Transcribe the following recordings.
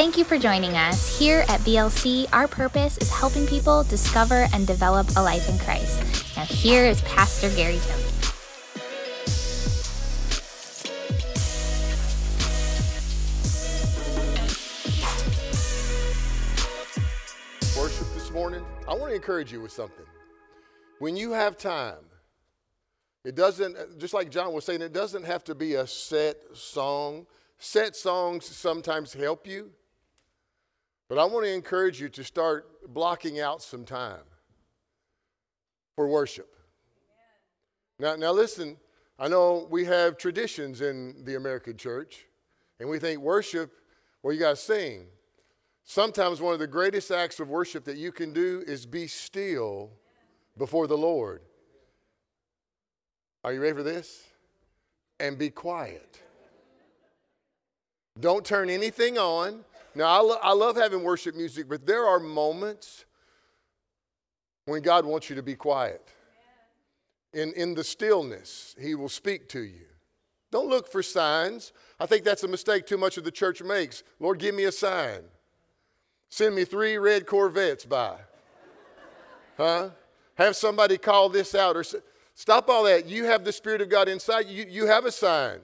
Thank you for joining us. Here at BLC, our purpose is helping people discover and develop a life in Christ. Now, here is Pastor Gary Tony. Worship this morning, I want to encourage you with something. When you have time, it doesn't, just like John was saying, it doesn't have to be a set song. Set songs sometimes help you, but I want to encourage you to start blocking out some time for worship. Now, now listen, I know we have traditions in the American church, and we think worship, well, you got to sing. Sometimes one of the greatest acts of worship that you can do is be still before the Lord. Are you ready for this? And be quiet. Don't turn anything on. Now, I, lo- I love having worship music, but there are moments when God wants you to be quiet. In, in the stillness, He will speak to you. Don't look for signs. I think that's a mistake too much of the church makes. Lord, give me a sign. Send me three red Corvettes by. Huh? Have somebody call this out or stop all that. You have the Spirit of God inside you. You have a sign.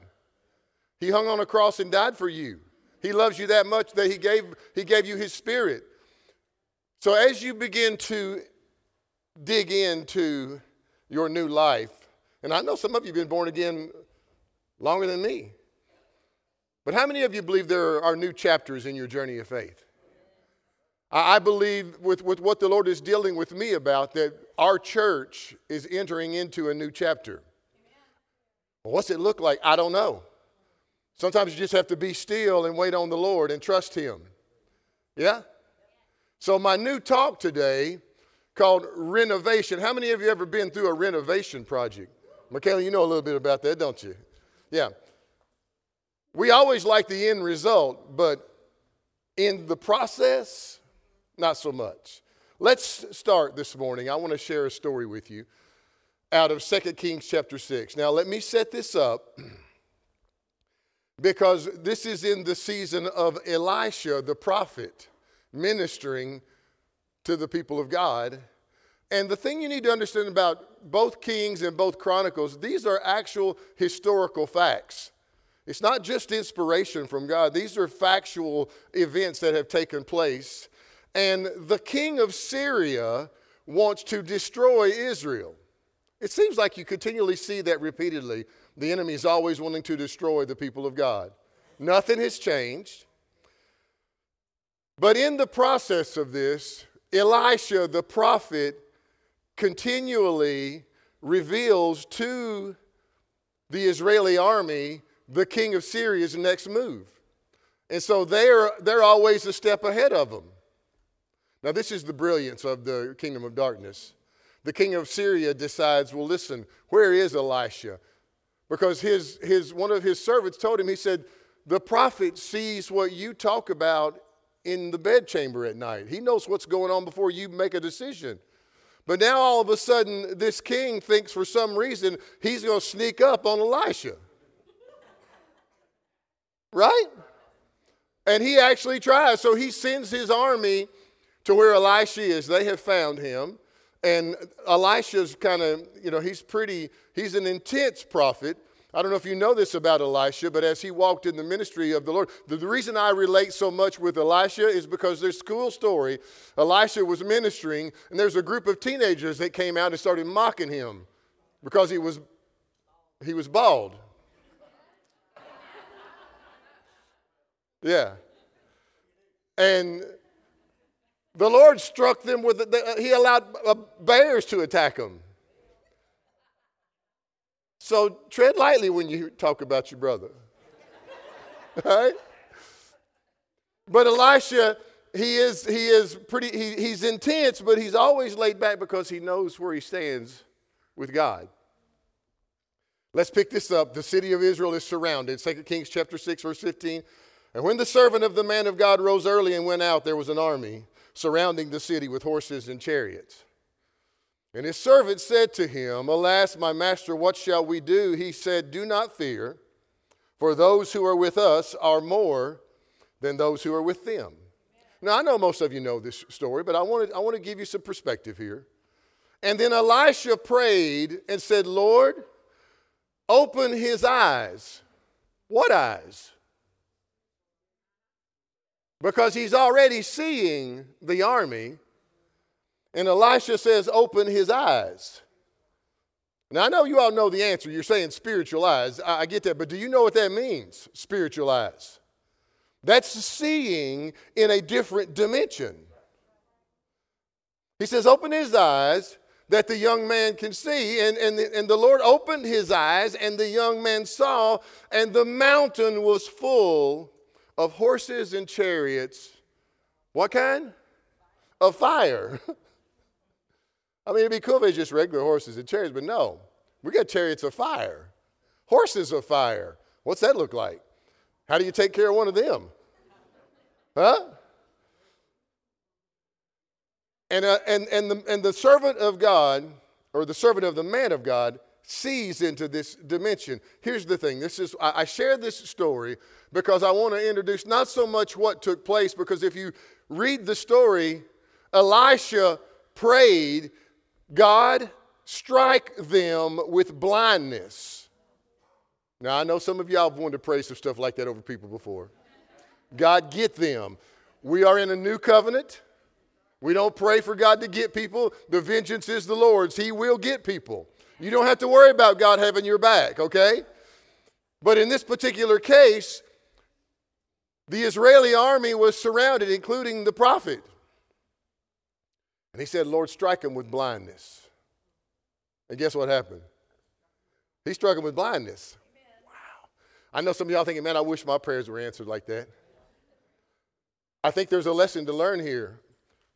He hung on a cross and died for you. He loves you that much that he gave, he gave you his spirit. So as you begin to dig into your new life, and I know some of you have been born again longer than me, but how many of you believe there are new chapters in your journey of faith? I believe with, with what the Lord is dealing with me about that our church is entering into a new chapter. What's it look like? I don't know. Sometimes you just have to be still and wait on the Lord and trust Him. Yeah? So, my new talk today called renovation. How many of you ever been through a renovation project? Michaela, you know a little bit about that, don't you? Yeah. We always like the end result, but in the process, not so much. Let's start this morning. I want to share a story with you out of 2 Kings chapter 6. Now, let me set this up because this is in the season of Elisha, the prophet, ministering to the people of God. And the thing you need to understand about both Kings and both Chronicles, these are actual historical facts. It's not just inspiration from God, these are factual events that have taken place. And the king of Syria wants to destroy Israel. It seems like you continually see that repeatedly the enemy is always wanting to destroy the people of God. Nothing has changed. But in the process of this, Elisha, the prophet, continually reveals to the Israeli army the king of Syria's next move. And so they're, they're always a step ahead of them. Now, this is the brilliance of the kingdom of darkness. The king of Syria decides, well, listen, where is Elisha? Because his, his, one of his servants told him, he said, The prophet sees what you talk about in the bedchamber at night. He knows what's going on before you make a decision. But now all of a sudden, this king thinks for some reason he's going to sneak up on Elisha. right? And he actually tries. So he sends his army to where Elisha is. They have found him. And Elisha's kind of, you know, he's pretty, he's an intense prophet. I don't know if you know this about Elisha, but as he walked in the ministry of the Lord, the, the reason I relate so much with Elisha is because there's a cool story. Elisha was ministering, and there's a group of teenagers that came out and started mocking him because he was, he was bald. Yeah. And the Lord struck them with, the, he allowed uh, bears to attack them. So tread lightly when you talk about your brother. right? But Elisha, he is, he is pretty, he, he's intense, but he's always laid back because he knows where he stands with God. Let's pick this up. The city of Israel is surrounded. 2 Kings chapter 6, verse 15. And when the servant of the man of God rose early and went out, there was an army surrounding the city with horses and chariots. And his servant said to him, Alas, my master, what shall we do? He said, Do not fear, for those who are with us are more than those who are with them. Now, I know most of you know this story, but I want to, I want to give you some perspective here. And then Elisha prayed and said, Lord, open his eyes. What eyes? Because he's already seeing the army. And Elisha says, Open his eyes. Now, I know you all know the answer. You're saying spiritual eyes. I, I get that, but do you know what that means? Spiritual eyes. That's seeing in a different dimension. He says, Open his eyes that the young man can see. And, and, the, and the Lord opened his eyes, and the young man saw, and the mountain was full of horses and chariots. What kind? Of fire. I mean, it'd be cool if it's just regular horses and chariots, but no. We got chariots of fire, horses of fire. What's that look like? How do you take care of one of them? Huh? And, uh, and, and, the, and the servant of God, or the servant of the man of God, sees into this dimension. Here's the thing. This is I, share this story because I want to introduce not so much what took place, because if you read the story, Elisha prayed, God, strike them with blindness. Now I know some of y'all have wanted to pray some stuff like that over people before. God, get them. We are in a new covenant. We don't pray for God to get people. The vengeance is the Lord's. He will get people. You don't have to worry about God having your back, okay? But in this particular case, the Israeli army was surrounded, including the prophet. And he said, Lord, strike him with blindness. And guess what happened? He struck him with blindness. Wow. I know some of y'all thinking, man, I wish my prayers were answered like that. I think there's a lesson to learn here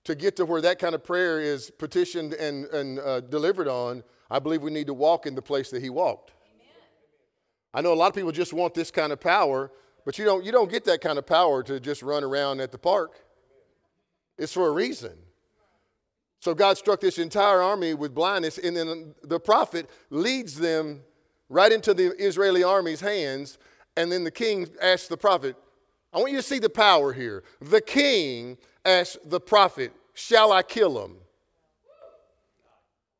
to get to where that kind of prayer is petitioned and, and uh, delivered on, I believe we need to walk in the place that he walked. Amen. I know a lot of people just want this kind of power, but you don't, you don't get that kind of power to just run around at the park. It's for a reason. So God struck this entire army with blindness, and then the prophet leads them right into the Israeli army's hands. And then the king asks the prophet, I want you to see the power here. The king asked the prophet, Shall I kill him?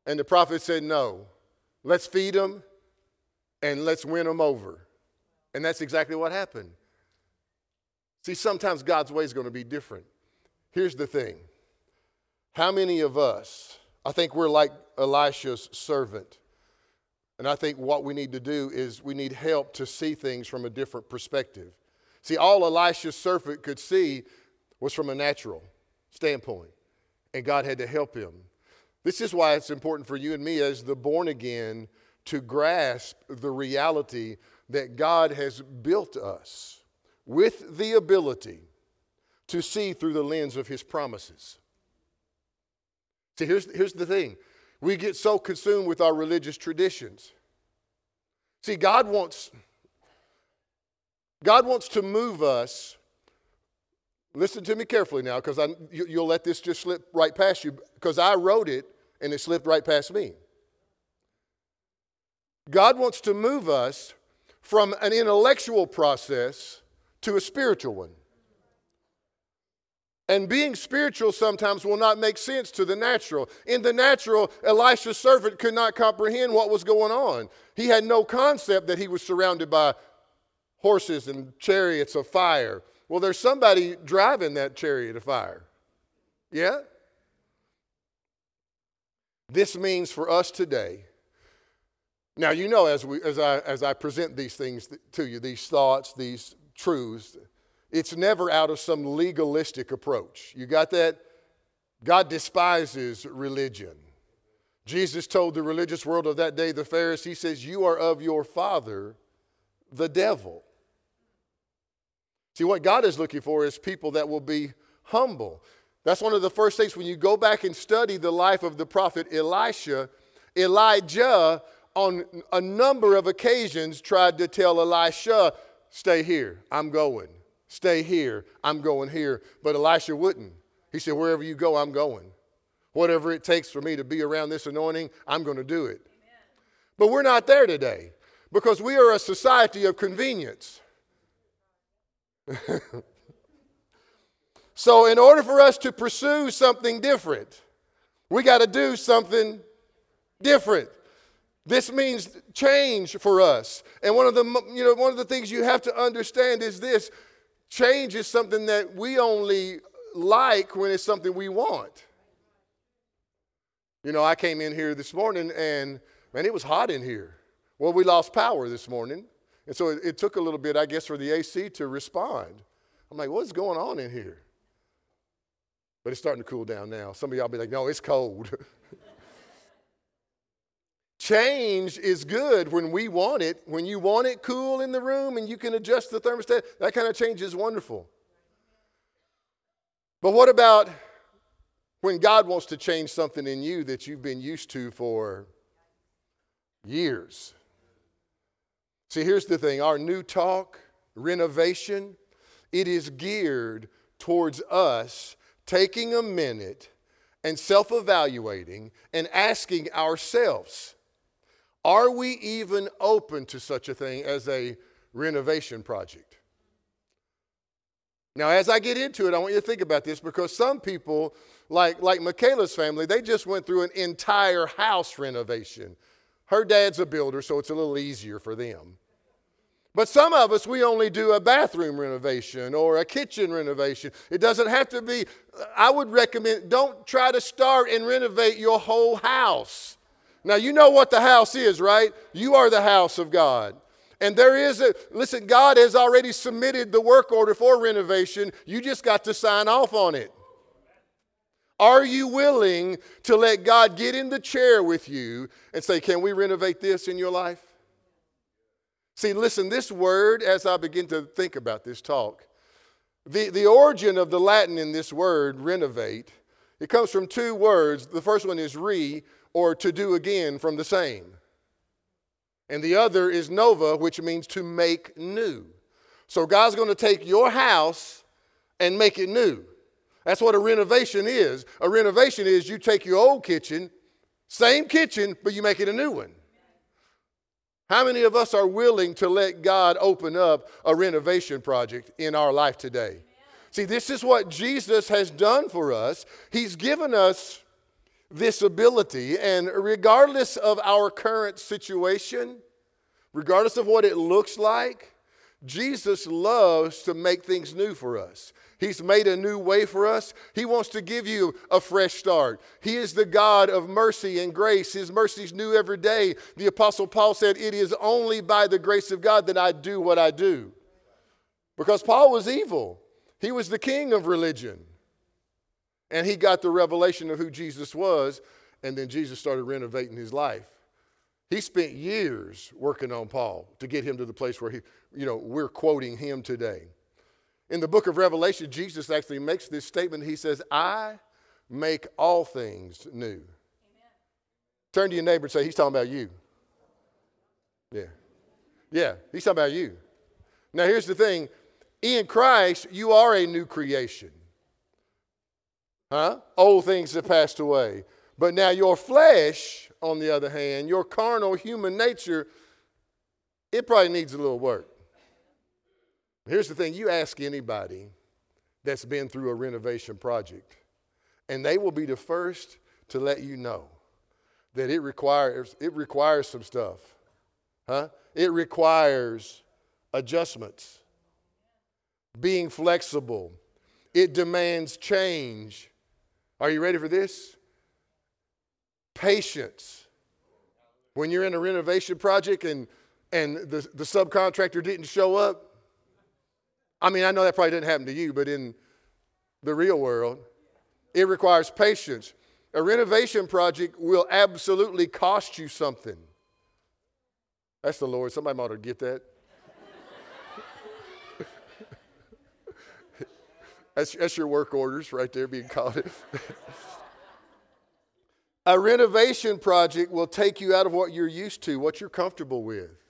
And the prophet said, No. Let's feed them and let's win them over. And that's exactly what happened. See, sometimes God's way is going to be different. Here's the thing how many of us, I think we're like Elisha's servant. And I think what we need to do is we need help to see things from a different perspective. See, all Elisha's servant could see was from a natural standpoint, and God had to help him. This is why it's important for you and me, as the born again, to grasp the reality that God has built us with the ability to see through the lens of his promises. See, here's, here's the thing we get so consumed with our religious traditions. See, God wants, God wants to move us Listen to me carefully now, because you, you'll let this just slip right past you, because I wrote it and it slipped right past me. God wants to move us from an intellectual process to a spiritual one. And being spiritual sometimes will not make sense to the natural. In the natural, Elisha's servant could not comprehend what was going on. He had no concept that he was surrounded by horses and chariots of fire well, there's somebody driving that chariot of fire. Yeah? This means for us today. Now, you know, as, we, as, I, as I present these things to you, these thoughts, these truths, it's never out of some legalistic approach. You got that? God despises religion. Jesus told the religious world of that day, the Pharisees, He says, You are of your father, the devil. See, what God is looking for is people that will be humble. That's one of the first things when you go back and study the life of the prophet Elisha, Elijah, on a number of occasions, tried to tell Elisha, Stay here, I'm going. Stay here, I'm going here. But Elisha wouldn't. He said, Wherever you go, I'm going. Whatever it takes for me to be around this anointing, I'm going to do it. Amen. But we're not there today because we are a society of convenience. So, in order for us to pursue something different, we got to do something different. This means change for us. And one of the you know one of the things you have to understand is this change is something that we only like when it's something we want. You know, I came in here this morning and man, it was hot in here. Well, we lost power this morning. And so it, it took a little bit, I guess, for the AC to respond. I'm like, what's going on in here? But it's starting to cool down now. Some of y'all be like, no, it's cold. Change is good when we want it. When you want it cool in the room and you can adjust the thermostat, that kind of change is wonderful. But what about when God wants to change something in you that you've been used to for years? See, here's the thing our new talk, renovation, it is geared towards us taking a minute and self evaluating and asking ourselves are we even open to such a thing as a renovation project? Now, as I get into it, I want you to think about this because some people, like, like Michaela's family, they just went through an entire house renovation. Her dad's a builder, so it's a little easier for them. But some of us, we only do a bathroom renovation or a kitchen renovation. It doesn't have to be, I would recommend, don't try to start and renovate your whole house. Now, you know what the house is, right? You are the house of God. And there is a, listen, God has already submitted the work order for renovation. You just got to sign off on it. Are you willing to let God get in the chair with you and say, Can we renovate this in your life? See, listen, this word, as I begin to think about this talk, the, the origin of the Latin in this word, renovate, it comes from two words. The first one is re, or to do again from the same. And the other is nova, which means to make new. So God's going to take your house and make it new. That's what a renovation is. A renovation is you take your old kitchen, same kitchen, but you make it a new one. How many of us are willing to let God open up a renovation project in our life today? See, this is what Jesus has done for us. He's given us this ability, and regardless of our current situation, regardless of what it looks like, Jesus loves to make things new for us. He's made a new way for us. He wants to give you a fresh start. He is the God of mercy and grace. His mercy is new every day. The Apostle Paul said, It is only by the grace of God that I do what I do. Because Paul was evil, he was the king of religion. And he got the revelation of who Jesus was, and then Jesus started renovating his life. He spent years working on Paul to get him to the place where he, you know, we're quoting him today. In the book of Revelation, Jesus actually makes this statement. He says, I make all things new. Amen. Turn to your neighbor and say, He's talking about you. Yeah. Yeah, he's talking about you. Now, here's the thing in Christ, you are a new creation. Huh? Old things have passed away. But now your flesh, on the other hand, your carnal human nature, it probably needs a little work. Here's the thing you ask anybody that's been through a renovation project, and they will be the first to let you know that it requires, it requires some stuff. Huh? It requires adjustments, being flexible. It demands change. Are you ready for this? Patience. When you're in a renovation project and, and the, the subcontractor didn't show up, I mean, I know that probably didn't happen to you, but in the real world, it requires patience. A renovation project will absolutely cost you something. That's the Lord. Somebody ought to get that. That's, that's your work orders right there being called. a renovation project will take you out of what you're used to, what you're comfortable with.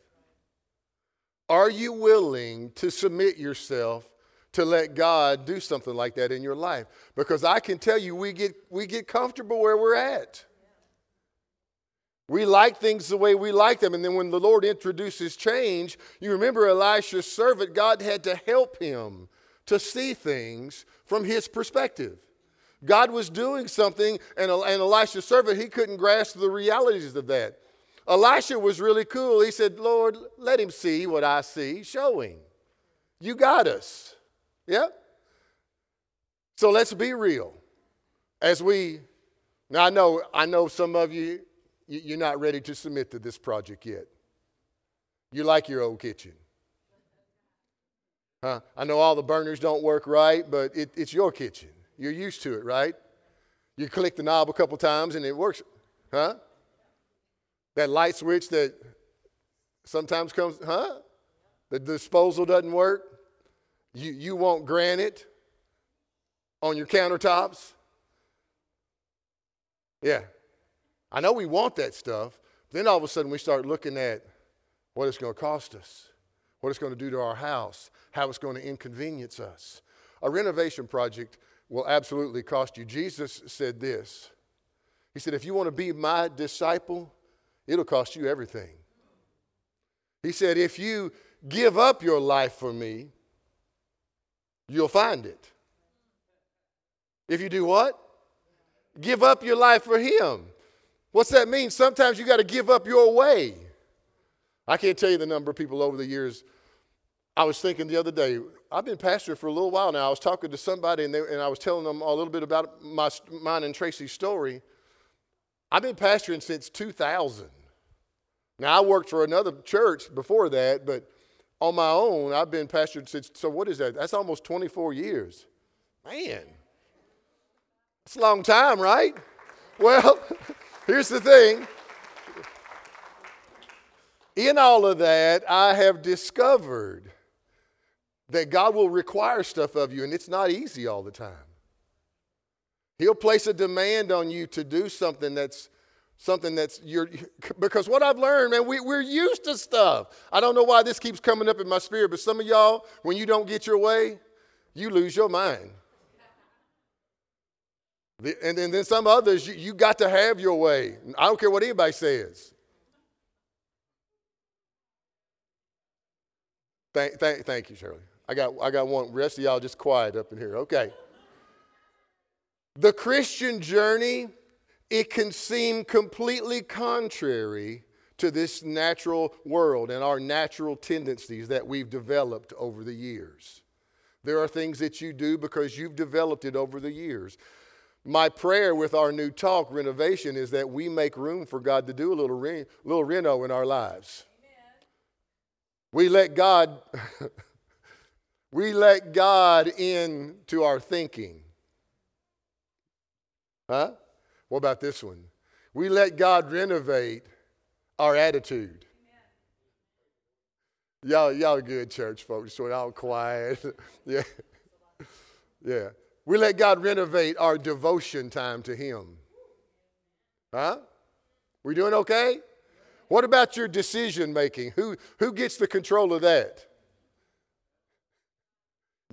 Are you willing to submit yourself to let God do something like that in your life? Because I can tell you, we get, we get comfortable where we're at. We like things the way we like them. And then when the Lord introduces change, you remember Elisha's servant, God had to help him to see things from his perspective. God was doing something, and, and Elisha's servant, he couldn't grasp the realities of that. Elisha was really cool. He said, Lord, let him see what I see. Show him. You got us. Yeah? So let's be real. As we, now I know, I know some of you, you're not ready to submit to this project yet. You like your old kitchen. Huh? I know all the burners don't work right, but it, it's your kitchen. You're used to it, right? You click the knob a couple times and it works. Huh? That light switch that sometimes comes, huh? The disposal doesn't work. You, you want granite on your countertops. Yeah. I know we want that stuff. Then all of a sudden we start looking at what it's going to cost us, what it's going to do to our house, how it's going to inconvenience us. A renovation project will absolutely cost you. Jesus said this He said, If you want to be my disciple, it'll cost you everything. He said, If you give up your life for me, you'll find it. If you do what? Give up your life for Him. What's that mean? Sometimes you got to give up your way. I can't tell you the number of people over the years. I was thinking the other day, I've been pastor for a little while now. I was talking to somebody and, they, and I was telling them a little bit about my, mine and Tracy's story. I've been pastoring since 2000. Now, I worked for another church before that, but on my own, I've been pastored since, so what is that? That's almost 24 years. Man, that's a long time, right? Well, here's the thing. In all of that, I have discovered that God will require stuff of you, and it's not easy all the time. He'll place a demand on you to do something that's something that's your because what I've learned, man, we, we're used to stuff. I don't know why this keeps coming up in my spirit, but some of y'all, when you don't get your way, you lose your mind. And then, then some others, you, you got to have your way. I don't care what anybody says. Thank, thank, thank you, Shirley. I got, I got one. Rest of y'all just quiet up in here. Okay. The Christian journey, it can seem completely contrary to this natural world and our natural tendencies that we've developed over the years. There are things that you do because you've developed it over the years. My prayer with our new talk renovation is that we make room for God to do a little, re- little reno in our lives. Amen. We let God we let God into our thinking. Huh? What about this one? We let God renovate our attitude. Y'all, y'all good church folks, so y'all quiet. yeah. Yeah. We let God renovate our devotion time to Him. Huh? We doing okay? What about your decision making? Who, who gets the control of that?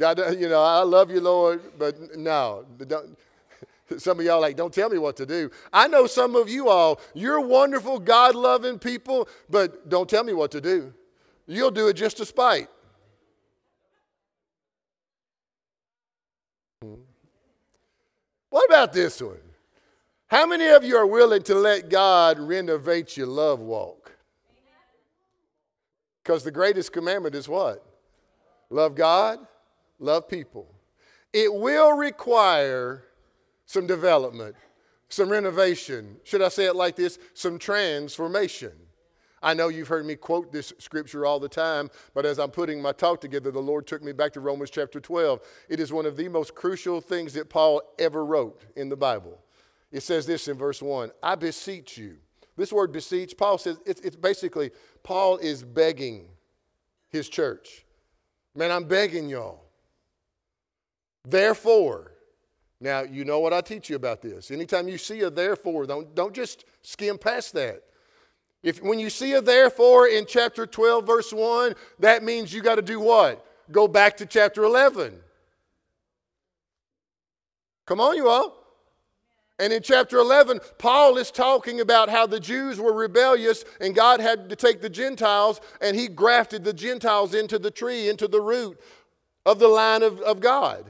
God, you know, I love you, Lord, but no. Some of y'all like, don't tell me what to do. I know some of you all, you're wonderful, God loving people, but don't tell me what to do. You'll do it just to spite. Hmm. What about this one? How many of you are willing to let God renovate your love walk? Because the greatest commandment is what? Love God, love people. It will require some development, some renovation. Should I say it like this? Some transformation. I know you've heard me quote this scripture all the time, but as I'm putting my talk together, the Lord took me back to Romans chapter 12. It is one of the most crucial things that Paul ever wrote in the Bible. It says this in verse 1 I beseech you. This word beseech, Paul says it's, it's basically, Paul is begging his church. Man, I'm begging y'all. Therefore, now you know what I teach you about this. Anytime you see a therefore, don't, don't just skim past that. If when you see a therefore in chapter 12, verse 1, that means you got to do what? Go back to chapter 11. Come on, you all. And in chapter 11, Paul is talking about how the Jews were rebellious and God had to take the Gentiles and he grafted the Gentiles into the tree, into the root of the line of, of God.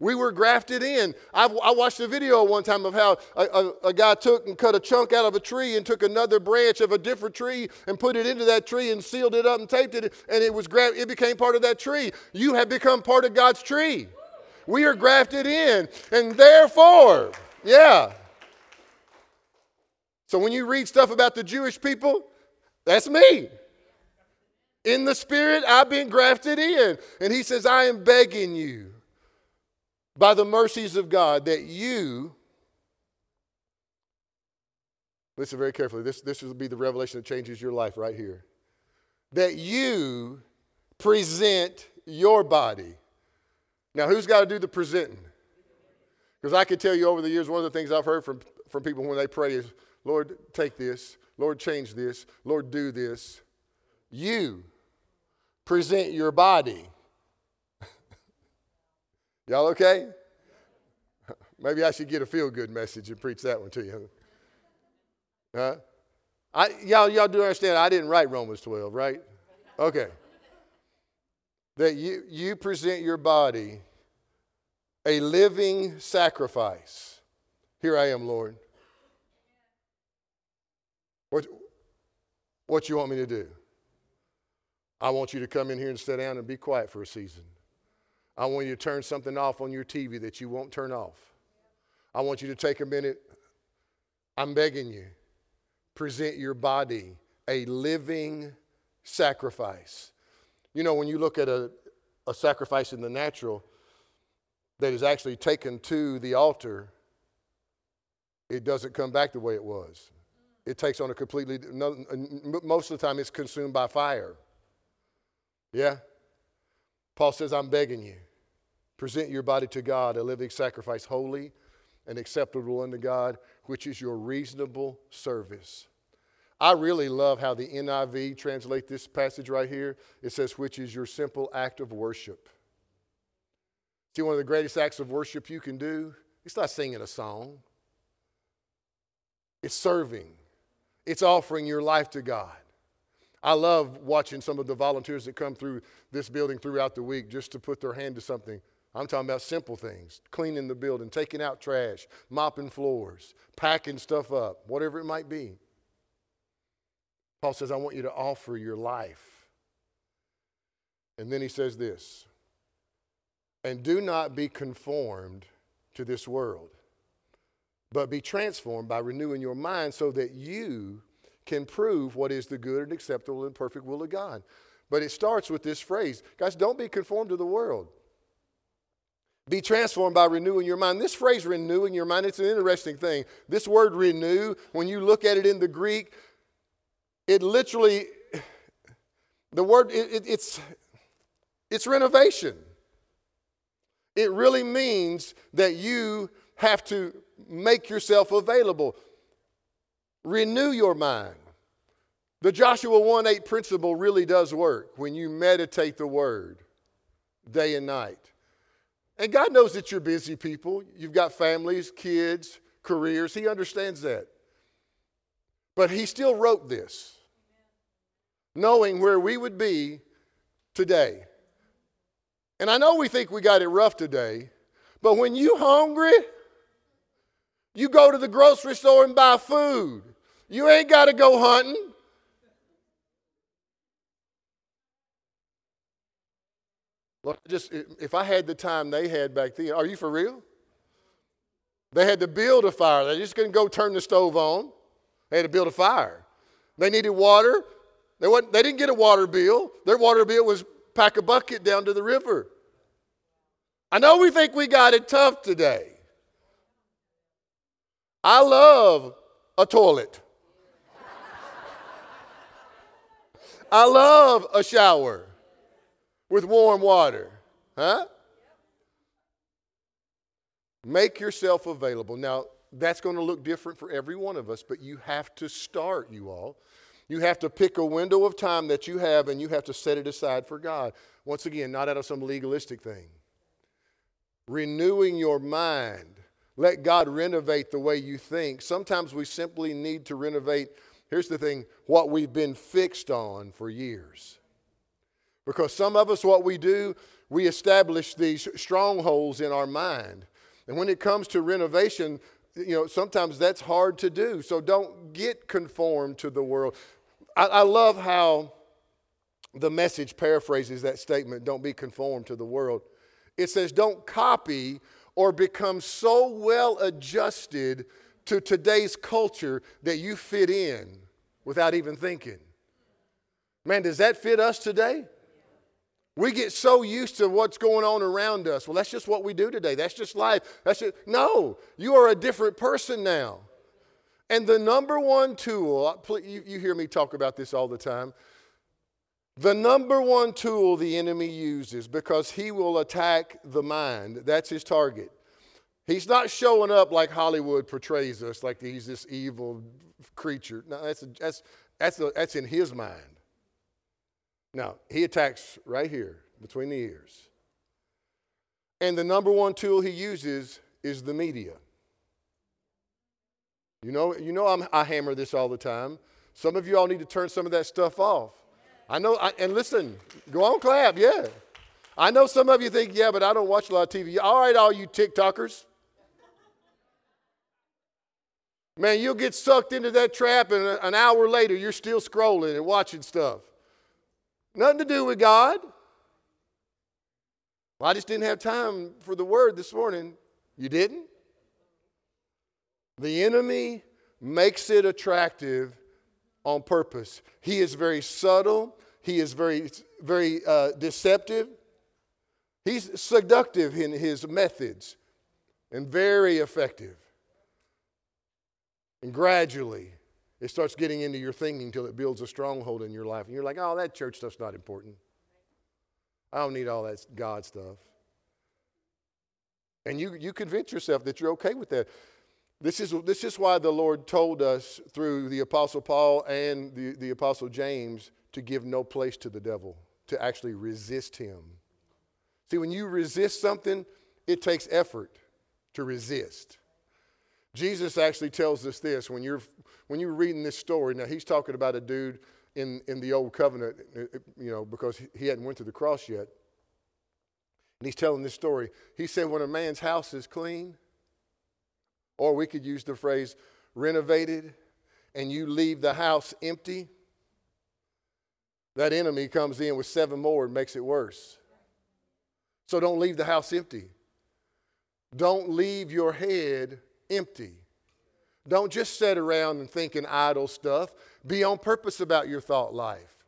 We were grafted in. i I watched a video one time of how a, a, a, guy took and cut a chunk out of a tree and took another branch of a different tree and put it into that tree and sealed it up and taped it, and it was gra- it became part of that tree. You have become part of God's tree. We are grafted in, and therefore, yeah. So when you read stuff about the Jewish people, that's me. In the spirit, I've been grafted in. And he says, I am begging you by the mercies of God that you, listen very carefully, this, this will be the revelation that changes your life right here. That you present your body. Now, who's got to do the presenting? Because I can tell you over the years, one of the things I've heard from, from people when they pray is, Lord, take this. Lord, change this. Lord, do this. You present your body Y'all okay? Maybe I should get a feel good message and preach that one to you. Huh? I, y'all, y'all do understand I didn't write Romans 12, right? Okay. That you, you present your body a living sacrifice. Here I am, Lord. What, what you want me to do? I want you to come in here and sit down and be quiet for a season. I want you to turn something off on your TV that you won't turn off. I want you to take a minute. I'm begging you. Present your body a living sacrifice. You know, when you look at a, a sacrifice in the natural that is actually taken to the altar, it doesn't come back the way it was. It takes on a completely, most of the time, it's consumed by fire. Yeah? Paul says, I'm begging you, present your body to God, a living sacrifice, holy and acceptable unto God, which is your reasonable service. I really love how the NIV translate this passage right here. It says, which is your simple act of worship. See, one of the greatest acts of worship you can do, it's not singing a song. It's serving. It's offering your life to God. I love watching some of the volunteers that come through this building throughout the week just to put their hand to something. I'm talking about simple things cleaning the building, taking out trash, mopping floors, packing stuff up, whatever it might be. Paul says, I want you to offer your life. And then he says this and do not be conformed to this world, but be transformed by renewing your mind so that you can prove what is the good and acceptable and perfect will of God. But it starts with this phrase guys, don't be conformed to the world. Be transformed by renewing your mind. This phrase, renewing your mind, it's an interesting thing. This word renew, when you look at it in the Greek, it literally, the word, it, it, it's, it's renovation. It really means that you have to make yourself available. Renew your mind. The Joshua 1 8 principle really does work when you meditate the word day and night. And God knows that you're busy people. You've got families, kids, careers. He understands that. But He still wrote this, knowing where we would be today. And I know we think we got it rough today, but when you hungry, you go to the grocery store and buy food. You ain't got to go hunting. Look, just if I had the time they had back then, are you for real? They had to build a fire. They just couldn't go turn the stove on. They had to build a fire. They needed water. They, went, they didn't get a water bill. Their water bill was pack a bucket down to the river. I know we think we got it tough today. I love a toilet. I love a shower with warm water. Huh? Make yourself available. Now, that's going to look different for every one of us, but you have to start, you all. You have to pick a window of time that you have and you have to set it aside for God. Once again, not out of some legalistic thing. Renewing your mind. Let God renovate the way you think. Sometimes we simply need to renovate Here's the thing what we've been fixed on for years. Because some of us, what we do, we establish these strongholds in our mind. And when it comes to renovation, you know, sometimes that's hard to do. So don't get conformed to the world. I, I love how the message paraphrases that statement don't be conformed to the world. It says, don't copy or become so well adjusted to today's culture that you fit in without even thinking. Man, does that fit us today? We get so used to what's going on around us. Well, that's just what we do today. That's just life. That's just, no, you are a different person now. And the number one tool, you hear me talk about this all the time. The number one tool the enemy uses because he will attack the mind, that's his target. He's not showing up like Hollywood portrays us, like he's this evil creature. No, that's, that's, that's, a, that's in his mind. Now, he attacks right here between the ears. And the number one tool he uses is the media. You know, you know I'm, i hammer this all the time. Some of you all need to turn some of that stuff off. I know, I, and listen, go on, clap, yeah. I know some of you think, yeah, but I don't watch a lot of TV. All right, all you TikTokers. Man, you'll get sucked into that trap, and an hour later, you're still scrolling and watching stuff. Nothing to do with God. Well, I just didn't have time for the word this morning. You didn't? The enemy makes it attractive on purpose. He is very subtle, he is very, very uh, deceptive. He's seductive in his methods and very effective. And gradually, it starts getting into your thinking until it builds a stronghold in your life. And you're like, oh, that church stuff's not important. I don't need all that God stuff. And you, you convince yourself that you're okay with that. This is, this is why the Lord told us through the Apostle Paul and the, the Apostle James to give no place to the devil, to actually resist him. See, when you resist something, it takes effort to resist. Jesus actually tells us this when you're, when you're reading this story. Now, he's talking about a dude in, in the old covenant, you know, because he hadn't went to the cross yet. And he's telling this story. He said, when a man's house is clean, or we could use the phrase renovated, and you leave the house empty, that enemy comes in with seven more and makes it worse. So don't leave the house empty. Don't leave your head empty. Don't just sit around and thinking idle stuff. Be on purpose about your thought life.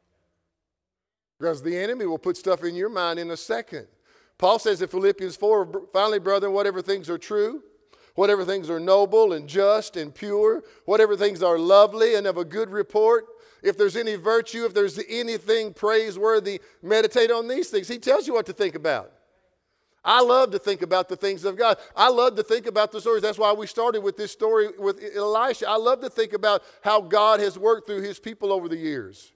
Because the enemy will put stuff in your mind in a second. Paul says in Philippians 4 finally, brethren, whatever things are true, whatever things are noble and just and pure, whatever things are lovely and of a good report, if there's any virtue, if there's anything praiseworthy, meditate on these things. He tells you what to think about. I love to think about the things of God. I love to think about the stories. That's why we started with this story with Elisha. I love to think about how God has worked through his people over the years.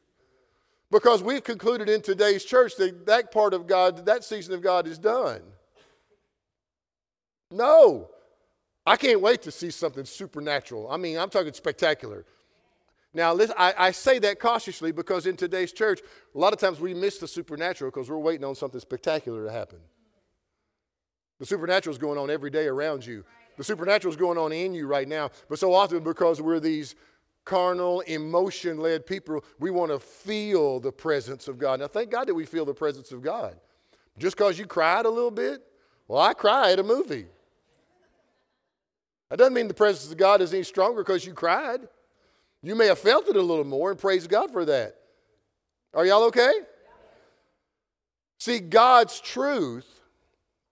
Because we've concluded in today's church that that part of God, that season of God is done. No. I can't wait to see something supernatural. I mean, I'm talking spectacular. Now, listen, I, I, say that cautiously because in today's church, a lot of times we miss the supernatural because we're waiting on something spectacular to happen. The supernatural is going on every day around you. The supernatural is going on in you right now. But so often, because we're these carnal, emotion led people, we want to feel the presence of God. Now, thank God that we feel the presence of God. Just because you cried a little bit, well, I cry at a movie. That doesn't mean the presence of God is any stronger because you cried. You may have felt it a little more, and praise God for that. Are y'all okay? See, God's truth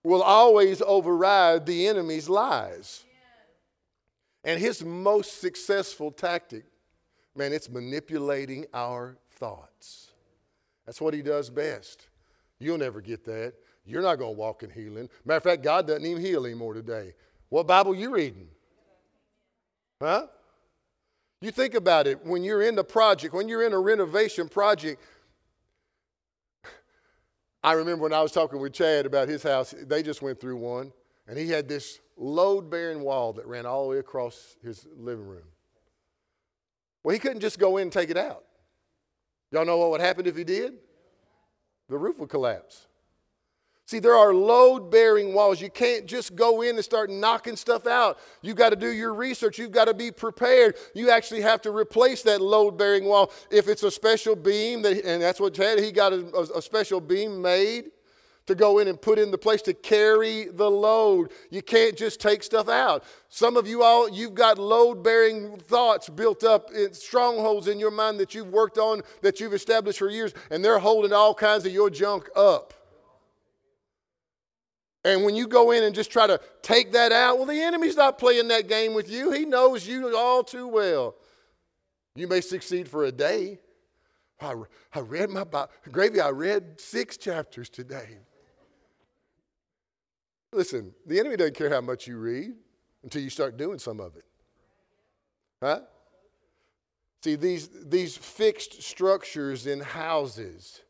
will always override the enemy's lies. And his most successful tactic, man, it's manipulating our thoughts. That's what he does best. You'll never get that. You're not going to walk in healing. Matter of fact, God doesn't even heal anymore today. What Bible you reading? Huh? You think about it. When you're in the project, when you're in a renovation project, I remember when I was talking with Chad about his house, they just went through one, and he had this load bearing wall that ran all the way across his living room. Well, he couldn't just go in and take it out. Y'all know what would happen if he did? The roof would collapse. See, there are load bearing walls. You can't just go in and start knocking stuff out. You've got to do your research. You've got to be prepared. You actually have to replace that load bearing wall. If it's a special beam, that, and that's what Chad, he got a, a special beam made to go in and put in the place to carry the load. You can't just take stuff out. Some of you all, you've got load bearing thoughts built up, in strongholds in your mind that you've worked on, that you've established for years, and they're holding all kinds of your junk up. And when you go in and just try to take that out, well, the enemy's not playing that game with you. He knows you all too well. You may succeed for a day. I, I read my Bible. Gravy, I read six chapters today. Listen, the enemy doesn't care how much you read until you start doing some of it. Huh? See, these, these fixed structures in houses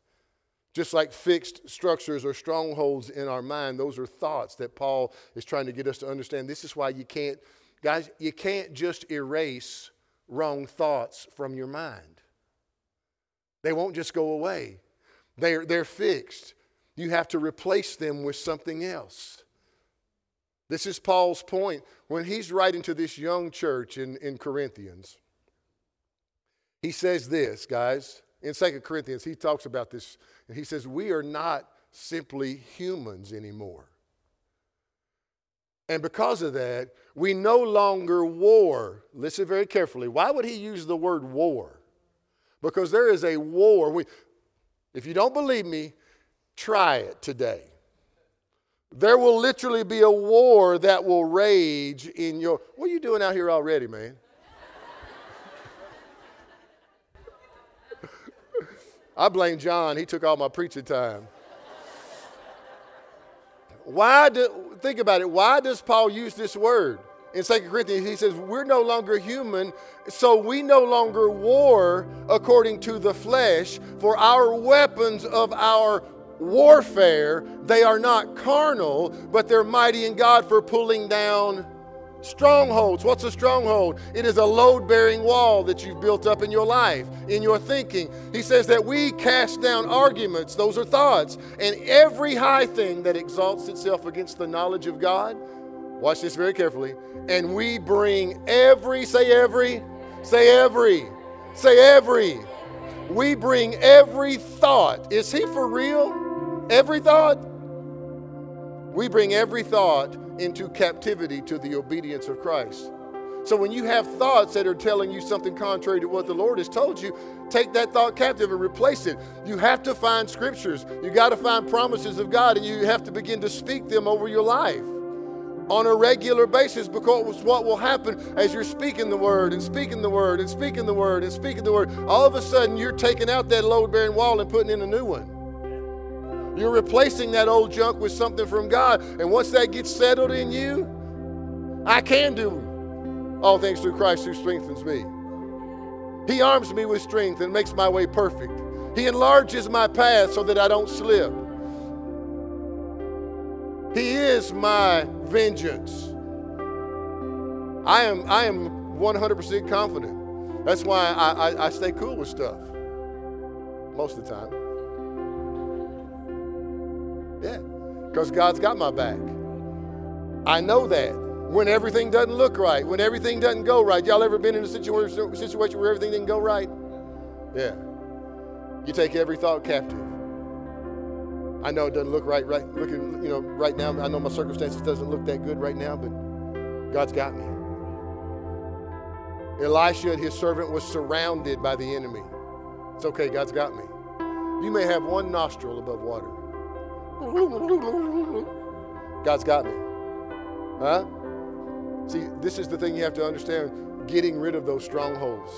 just like fixed structures or strongholds in our mind, those are thoughts that Paul is trying to get us to understand. This is why you can't, guys, you can't just erase wrong thoughts from your mind. They won't just go away, they're, they're fixed. You have to replace them with something else. This is Paul's point when he's writing to this young church in, in Corinthians. He says this, guys. In Second Corinthians, he talks about this and he says, We are not simply humans anymore. And because of that, we no longer war. Listen very carefully. Why would he use the word war? Because there is a war. We, if you don't believe me, try it today. There will literally be a war that will rage in your. What are you doing out here already, man? I blame John. He took all my preaching time. Why do, think about it. Why does Paul use this word? In 2 Corinthians, he says, We're no longer human, so we no longer war according to the flesh, for our weapons of our warfare, they are not carnal, but they're mighty in God for pulling down Strongholds. What's a stronghold? It is a load bearing wall that you've built up in your life, in your thinking. He says that we cast down arguments, those are thoughts, and every high thing that exalts itself against the knowledge of God. Watch this very carefully. And we bring every, say every, say every, say every. We bring every thought. Is he for real? Every thought? We bring every thought into captivity to the obedience of Christ. So when you have thoughts that are telling you something contrary to what the Lord has told you, take that thought captive and replace it. You have to find scriptures. You got to find promises of God and you have to begin to speak them over your life on a regular basis because what will happen as you're speaking the word and speaking the word and speaking the word and speaking the word, all of a sudden you're taking out that load bearing wall and putting in a new one. You're replacing that old junk with something from God. And once that gets settled in you, I can do all things through Christ who strengthens me. He arms me with strength and makes my way perfect. He enlarges my path so that I don't slip. He is my vengeance. I am, I am 100% confident. That's why I, I, I stay cool with stuff most of the time. Yeah, because God's got my back. I know that. When everything doesn't look right, when everything doesn't go right. Y'all ever been in a situation, situation where everything didn't go right? Yeah. You take every thought captive. I know it doesn't look right, right looking, you know, right now. I know my circumstances doesn't look that good right now, but God's got me. Elisha and his servant was surrounded by the enemy. It's okay, God's got me. You may have one nostril above water. God's got me. Huh? See, this is the thing you have to understand getting rid of those strongholds.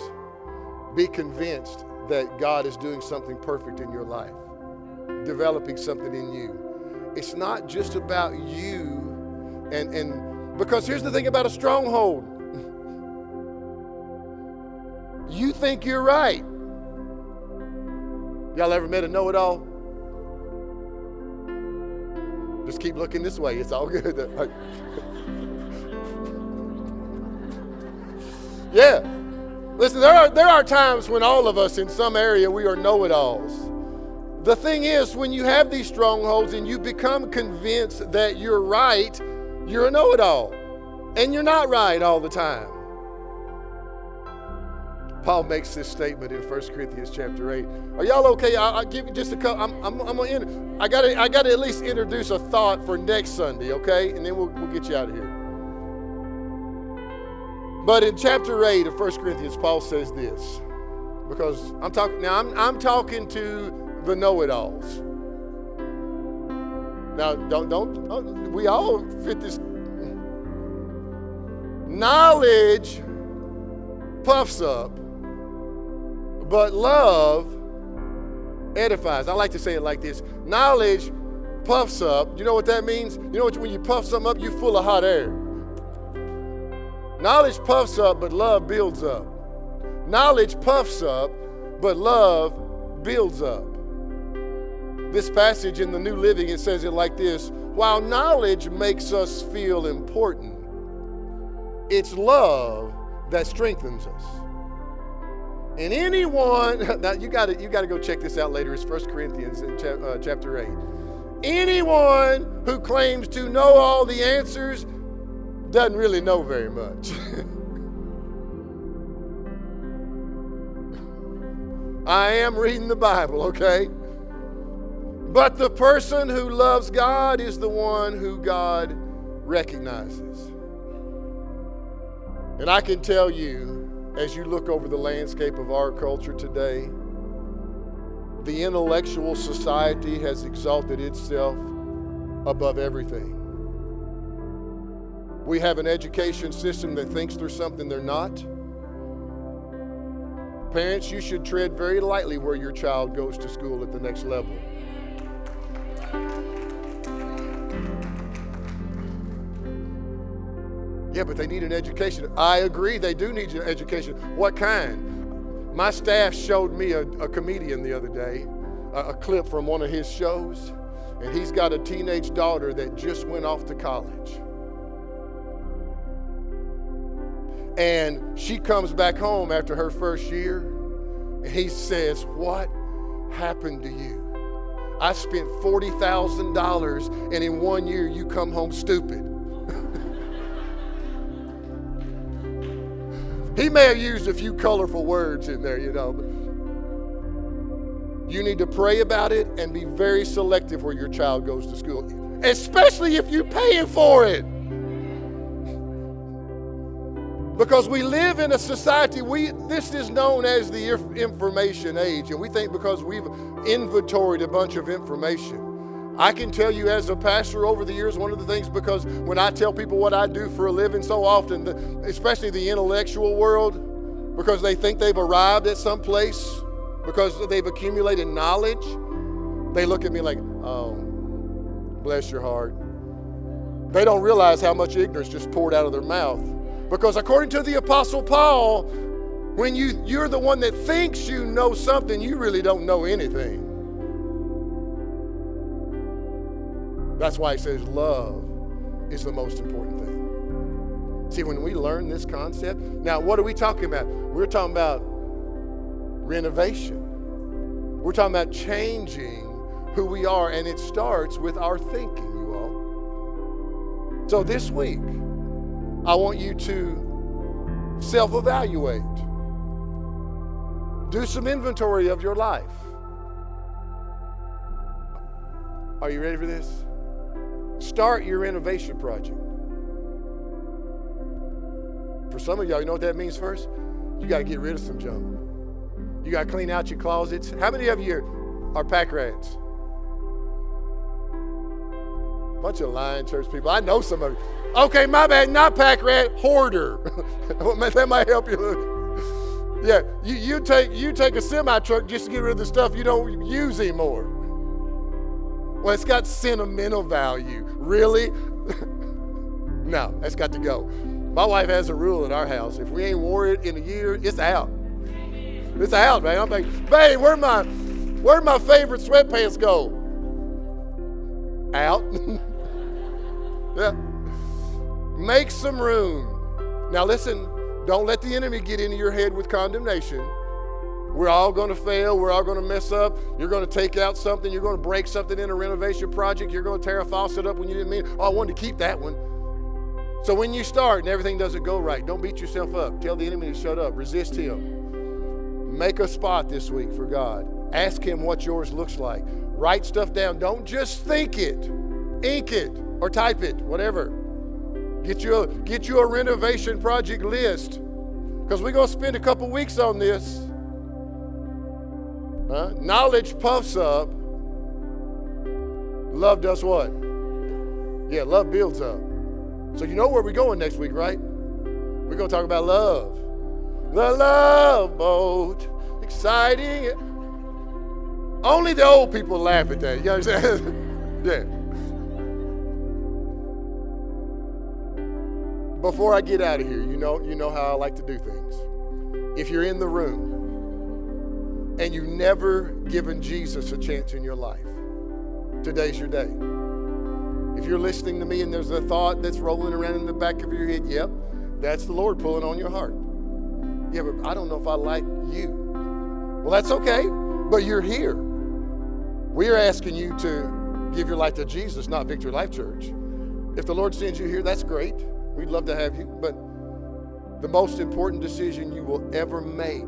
Be convinced that God is doing something perfect in your life, developing something in you. It's not just about you and, and because here's the thing about a stronghold. you think you're right. Y'all ever met a know it all? Just keep looking this way. It's all good. yeah. Listen, there are, there are times when all of us in some area we are know it alls. the thing is, when you have these strongholds and you become convinced that you're right, you're a know it all. And you're not right all the time. Paul makes this statement in 1 Corinthians chapter 8. Are y'all okay? I, will give you just a couple. I'm, I'm, I'm gonna end, I gotta, I gotta at least introduce a thought for next Sunday, okay? And then we'll, we'll get you out of here. But in chapter 8 of 1 Corinthians, Paul says this. Because I'm talking now, I'm, I'm talking to the know-it-alls. Now, don't, don't, oh, we all fit this. Knowledge puffs up, but love edifies. I like to say it like this knowledge puffs up. You know what that means? You know what, when you puff something up, you're full of hot air. Knowledge puffs up, but love builds up. Knowledge puffs up, but love builds up. This passage in the New Living, it says it like this While knowledge makes us feel important, it's love that strengthens us. And anyone, now you got to you got to go check this out later. It's 1 Corinthians in uh, chapter 8. Anyone who claims to know all the answers doesn't really know very much. I am reading the Bible, okay? But the person who loves God is the one who God recognizes. And I can tell you, as you look over the landscape of our culture today, the intellectual society has exalted itself above everything. We have an education system that thinks they're something they're not. Parents, you should tread very lightly where your child goes to school at the next level. Yeah, but they need an education. I agree, they do need an education. What kind? My staff showed me a, a comedian the other day, a, a clip from one of his shows, and he's got a teenage daughter that just went off to college. And she comes back home after her first year, and he says, What happened to you? I spent $40,000, and in one year you come home stupid. He may have used a few colorful words in there, you know. You need to pray about it and be very selective where your child goes to school, especially if you're paying for it. Because we live in a society, we this is known as the information age, and we think because we've inventoried a bunch of information I can tell you as a pastor over the years, one of the things, because when I tell people what I do for a living so often, especially the intellectual world, because they think they've arrived at some place, because they've accumulated knowledge, they look at me like, oh, bless your heart. They don't realize how much ignorance just poured out of their mouth. Because according to the Apostle Paul, when you, you're the one that thinks you know something, you really don't know anything. That's why he says love is the most important thing. See, when we learn this concept, now what are we talking about? We're talking about renovation. We're talking about changing who we are, and it starts with our thinking, you all. So this week, I want you to self evaluate, do some inventory of your life. Are you ready for this? Start your renovation project. For some of y'all, you know what that means first? You got to get rid of some junk. You got to clean out your closets. How many of you are pack rats? Bunch of lying church people. I know some of you. Okay, my bad. Not pack rat, hoarder. that might help you. yeah, you, you take you take a semi truck just to get rid of the stuff you don't use anymore. Well, it's got sentimental value. Really? no, that's got to go. My wife has a rule at our house. If we ain't wore it in a year, it's out. It's out, man. I'm like, babe, where my where my favorite sweatpants go? Out. yeah. Make some room. Now listen, don't let the enemy get into your head with condemnation. We're all going to fail. We're all going to mess up. You're going to take out something. You're going to break something in a renovation project. You're going to tear a faucet up when you didn't mean, oh, I wanted to keep that one. So when you start and everything doesn't go right, don't beat yourself up. Tell the enemy to shut up. Resist him. Make a spot this week for God. Ask him what yours looks like. Write stuff down. Don't just think it. Ink it or type it, whatever. Get you a, get you a renovation project list because we're going to spend a couple weeks on this. Huh? Knowledge puffs up. Love does what? Yeah, love builds up. So you know where we're going next week, right? We're going to talk about love. The love boat. Exciting. Only the old people laugh at that. You understand? yeah. Before I get out of here, you know, you know how I like to do things. If you're in the room and you've never given Jesus a chance in your life, today's your day. If you're listening to me and there's a thought that's rolling around in the back of your head, yep, that's the Lord pulling on your heart. Yeah, but I don't know if I like you. Well, that's okay, but you're here. We're asking you to give your life to Jesus, not Victory Life Church. If the Lord sends you here, that's great. We'd love to have you, but the most important decision you will ever make,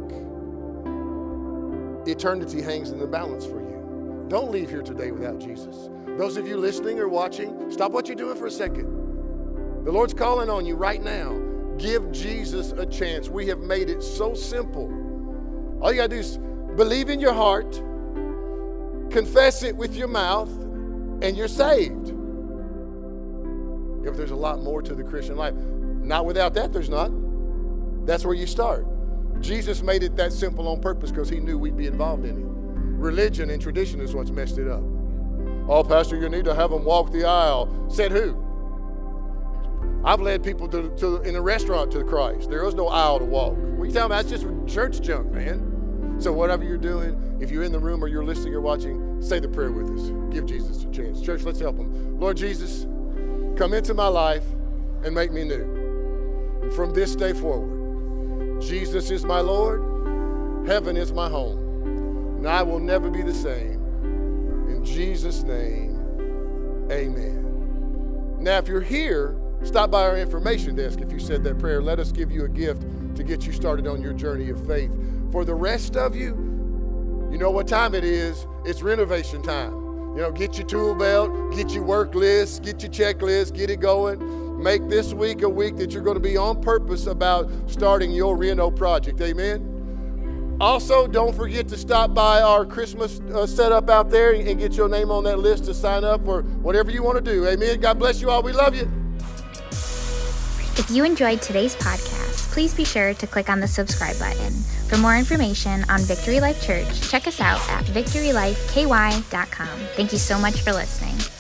eternity hangs in the balance for you. Don't leave here today without Jesus. Those of you listening or watching, stop what you're doing for a second. The Lord's calling on you right now. Give Jesus a chance. We have made it so simple. All you got to do is believe in your heart, confess it with your mouth, and you're saved if there's a lot more to the Christian life. Not without that, there's not. That's where you start. Jesus made it that simple on purpose because he knew we'd be involved in it. Religion and tradition is what's messed it up. Oh, Pastor, you need to have them walk the aisle. Said who? I've led people to, to in a restaurant to Christ. There is no aisle to walk. What you tell me? That's just church junk, man. So whatever you're doing, if you're in the room or you're listening or watching, say the prayer with us. Give Jesus a chance. Church, let's help him. Lord Jesus, Come into my life and make me new. From this day forward, Jesus is my Lord, heaven is my home, and I will never be the same. In Jesus' name, amen. Now, if you're here, stop by our information desk if you said that prayer. Let us give you a gift to get you started on your journey of faith. For the rest of you, you know what time it is? It's renovation time. You know, get your tool belt, get your work list, get your checklist, get it going. Make this week a week that you're going to be on purpose about starting your Reno project. Amen. Also, don't forget to stop by our Christmas uh, setup out there and get your name on that list to sign up for whatever you want to do. Amen. God bless you all. We love you. If you enjoyed today's podcast, please be sure to click on the subscribe button. For more information on Victory Life Church, check us out at victorylifeky.com. Thank you so much for listening.